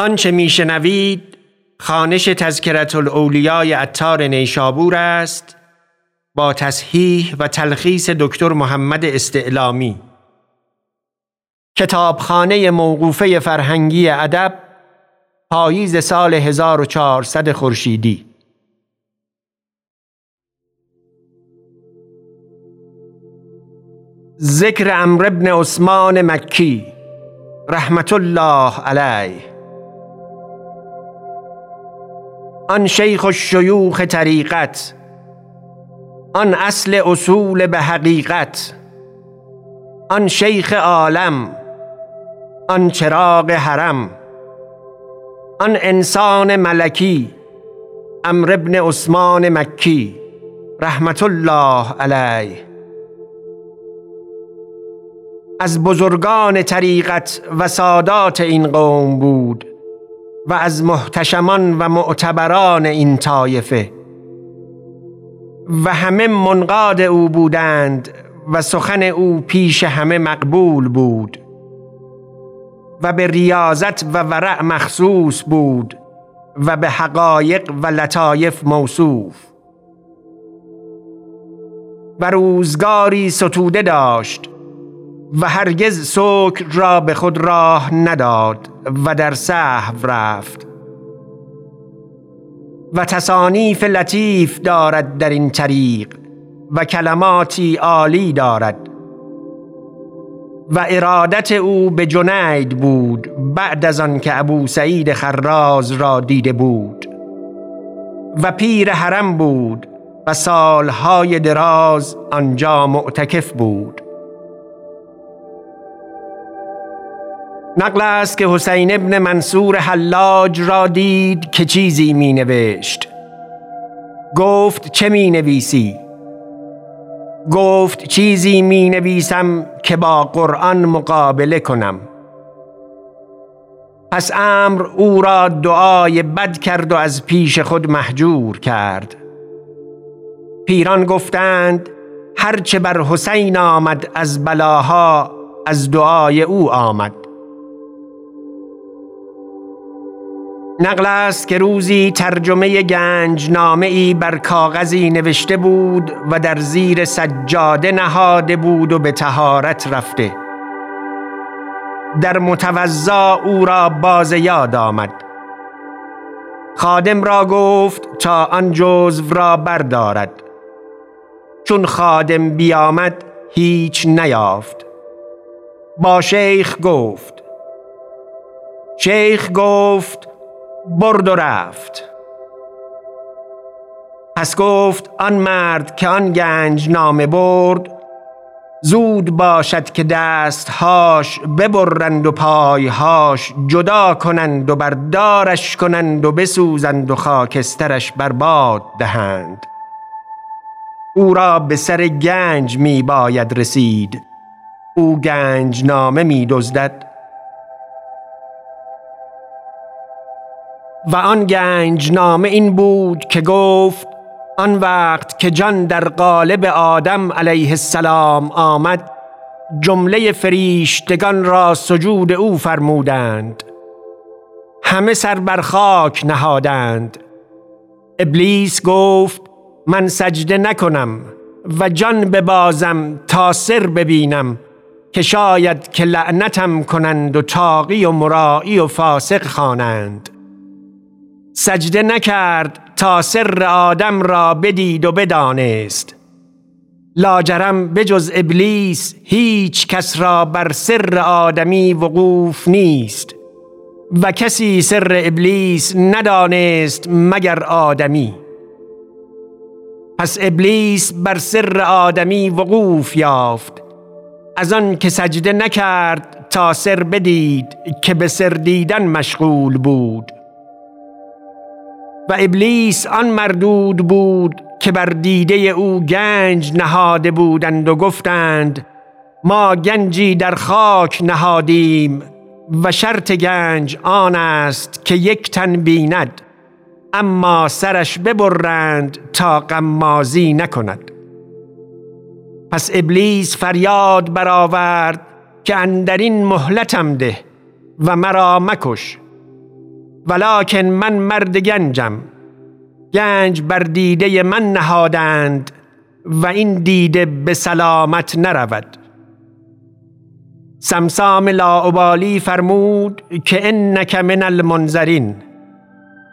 آنچه میشنوید خانش تذکرت الاولیای اتار نیشابور است با تصحیح و تلخیص دکتر محمد استعلامی. کتابخانه موقوفه فرهنگی ادب پاییز سال 1400 خورشیدی. ذکر امر ابن عثمان مکی رحمت الله علیه. آن شیخ الشیوخ طریقت آن اصل اصول به حقیقت آن شیخ عالم آن چراغ حرم آن انسان ملکی امر ابن عثمان مکی رحمت الله علیه. از بزرگان طریقت و سادات این قوم بود. و از محتشمان و معتبران این طایفه. و همه منقاد او بودند و سخن او پیش همه مقبول بود. و به ریاضت و ورع مخصوص بود و به حقایق و لطایف موصوف. و روزگاری ستوده داشت و هرگز سکر را به خود راه نداد و در صحو رفت. و تصانیف لطیف دارد در این طریق و کلماتی عالی دارد. و ارادت او به جنید بود بعد از آن که ابو سعید خراز را دیده بود. و پیر حرم بود و سالهای دراز آنجا معتکف بود. نقل است که حسین ابن منصور حلاج را دید که چیزی می نوشت گفت چه می نویسی؟ گفت چیزی می نویسم که با قرآن مقابله کنم. پس امر او را دعای بد کرد و از پیش خود محجور کرد. پیران گفتند هرچه بر حسین آمد از بلاها از دعای او آمد. نقل است که روزی ترجمه گنج نامه ای بر کاغذی نوشته بود و در زیر سجاده نهاده بود و به تهارت رفته. در متوضا او را باز یاد آمد. خادم را گفت تا آن جزو را بردارد. چون خادم بیامد هیچ نیافت. با شیخ گفت. شیخ گفت برد و رفت. پس گفت آن مرد که آن گنج نامه برد زود باشد که دستهاش ببرند و پایهاش جدا کنند و بردارش کنند و بسوزند و خاکسترش برباد دهند. او را به سر گنج می باید رسید. او گنج نامه می دزدد و آن گنج نامه این بود که گفت آن وقت که جان در قالب آدم علیه السلام آمد جمله فریشتگان را سجود او فرمودند. همه سر بر خاک نهادند. ابلیس گفت من سجده نکنم و جان ببازم تا سر ببینم که شاید که لعنتم کنند و تاقی و مرایی و فاسق خوانند. سجده نکرد تا سر آدم را بدید و بدانست. لاجرم بجز ابلیس هیچ کس را بر سر آدمی وقوف نیست و کسی سر ابلیس ندانست مگر آدمی. پس ابلیس بر سر آدمی وقوف یافت. از آن که سجده نکرد تا سر بدید که به سر دیدن مشغول بود. و ابلیس آن مردود بود که بر دیده او گنج نهاده بودند و گفتند ما گنجی در خاک نهادیم و شرط گنج آن است که یک تن بیند اما سرش ببرند تا قمازی نکند. پس ابلیس فریاد برآورد که اندرین مهلتم ده و مرا مکش. ولیکن من مرد گنجم. گنج بر دیده من نهادند و این دیده به سلامت نرود. سمسام لاعبالی فرمود که انک من المنظرین.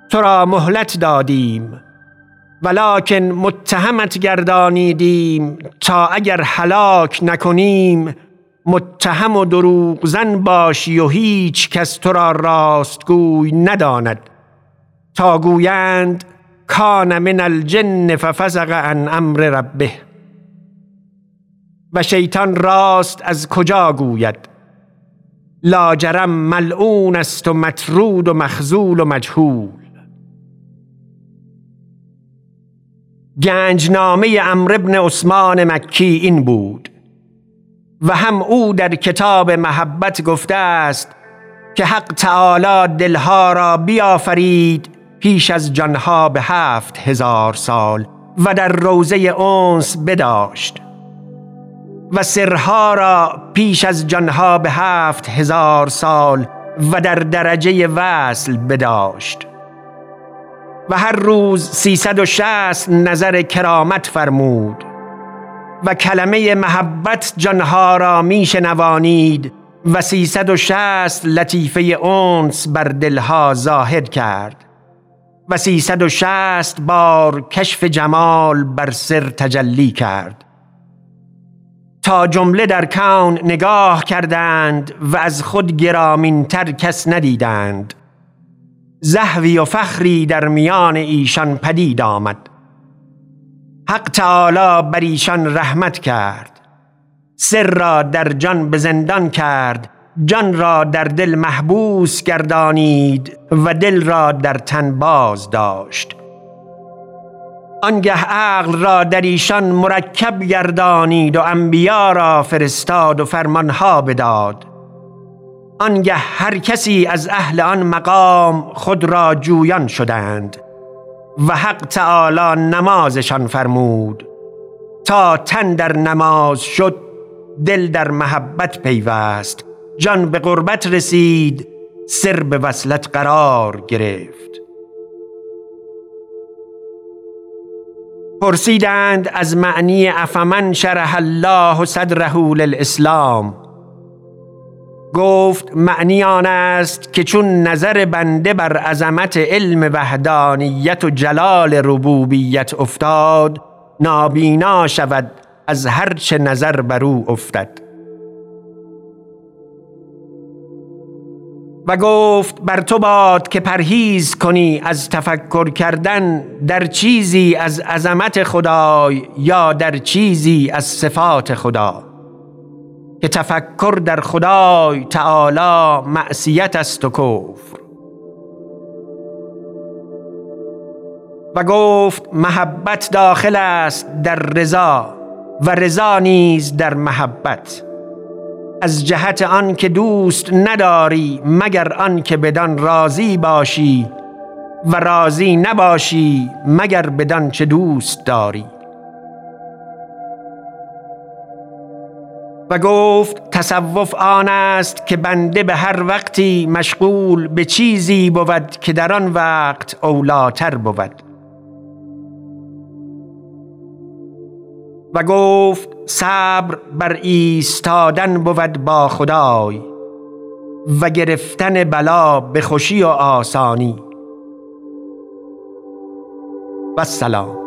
تو را مهلت دادیم. ولکن متهمت گردانیدیم تا اگر هلاک نکنیم متهم و دروغ زن باشی و هیچ کس تو را راستگوی نداند. تا گویند کان من الجن ففزق عن امر ربه. و شیطان راست از کجا گوید؟ لاجرم ملعون است و مطرود و مخزول و مجهول. گنجنامه امر ابن عثمان مکی این بود. و هم او در کتاب محبت گفته است که حق تعالی دلها را بیافرید پیش از جانها به هفت هزار سال و در روزه اونس بداشت و سرها را پیش از جانها به هفت هزار سال و در درجه وصل بداشت و هر روز سیصد و شست نظر کرامت فرمود و کلمه محبت جانها را می شنوانید و سیصد و شست لطیفه اونس بر دلها ظاهر کرد و سیصد و شست بار کشف جمال بر سر تجلی کرد. تا جمله در کون نگاه کردند و از خود گرامین تر کس ندیدند. زهوی و فخری در میان ایشان پدید آمد. حق تعالی بر ایشان رحمت کرد. سر را در جان به زندان کرد. جان را در دل محبوس گردانید و دل را در تن باز داشت. آنگه عقل را در ایشان مرکب گردانید و انبیا را فرستاد و فرمانها بداد. آنگه هر کسی از اهل آن مقام خود را جویان شدند. و حق تعالی نمازشان فرمود. تا تن در نماز شد دل در محبت پیوست. جان به قربت رسید سر به وصلت قرار گرفت. پرسیدند از معنی افمن شرح الله صدره للاسلام. گفت معنی آن است که چون نظر بنده بر عظمت علم وحدانیت و جلال ربوبیت افتاد نابینا شود از هرچه نظر بر او افتد. و گفت بر تو باد که پرهیز کنی از تفکر کردن در چیزی از عظمت خدای یا در چیزی از صفات خدا. که تفکر در خدای تعالی معصیت است و کفر. و گفت محبت داخل است در رضا و رضا نیز در محبت. از جهت آن که دوست نداری مگر آن که بدان راضی باشی و راضی نباشی مگر بدان چه دوست داری. و گفت تصوف آن است که بنده به هر وقتی مشغول به چیزی بود که در آن وقت اولاتر بود. و گفت صبر بر ایستادن بود با خدای و گرفتن بلا به خوشی و آسانی. و سلام